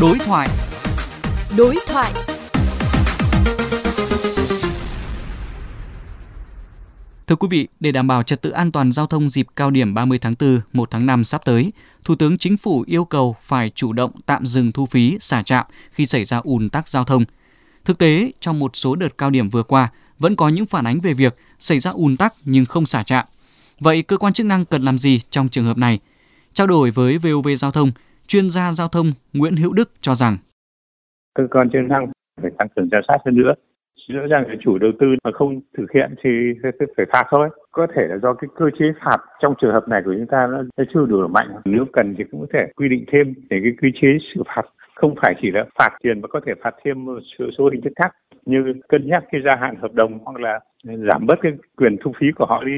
Đối thoại. Đối thoại. Thưa quý vị, để đảm bảo trật tự an toàn giao thông dịp cao điểm 30 tháng 4, 1 tháng 5 sắp tới, Thủ tướng Chính phủ yêu cầu phải chủ động tạm dừng thu phí xả trạm khi xảy ra ùn tắc giao thông. Thực tế, trong một số đợt cao điểm vừa qua, vẫn có những phản ánh về việc xảy ra ùn tắc nhưng không xả trạm. Vậy cơ quan chức năng cần làm gì trong trường hợp này? Trao đổi với VOV Giao thông, chuyên gia giao thông Nguyễn Hữu Đức cho rằng cơ quan chức năng phải tăng cường giám sát hơn nữa. Rõ ràng là chủ đầu tư mà không thực hiện thì phải phạt thôi. Có thể là do cái cơ chế phạt trong trường hợp này của chúng ta nó chưa đủ mạnh. Nếu cần thì cũng có thể quy định thêm để cái quy chế xử phạt. Không phải chỉ là phạt tiền mà có thể phạt thêm một số, số hình thức khác như cân nhắc cái gia hạn hợp đồng hoặc là giảm bớt cái quyền thu phí của họ đi.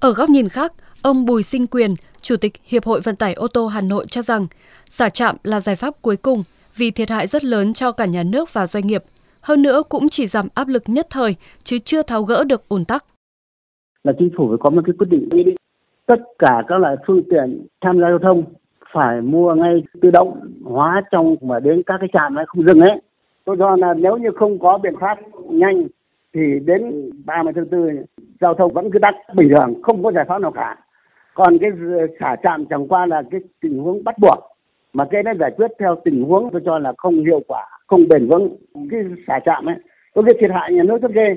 Ở góc nhìn khác, ông Bùi Sinh Quyền, Chủ tịch Hiệp hội Vận tải ô tô Hà Nội cho rằng xả trạm là giải pháp cuối cùng vì thiệt hại rất lớn cho cả nhà nước và doanh nghiệp. Hơn nữa cũng chỉ giảm áp lực nhất thời chứ chưa tháo gỡ được ùn tắc. Là chính phủ phải có một cái quyết định quy định tất cả các loại phương tiện tham gia giao thông phải mua ngay tự động hóa trong mà đến các cái trạm ấy không dừng ấy. Tôi cho là nếu như không có biện pháp nhanh thì đến 30 tháng 4 giao thông vẫn cứ tắc bình thường không có giải pháp nào cả còn cái xả trạm chẳng qua là cái tình huống bắt buộc. Mà cái nó giải quyết theo tình huống tôi cho là không hiệu quả, không bền vững. Cái xả trạm ấy, có cái thiệt hại nhà nước rất ghê.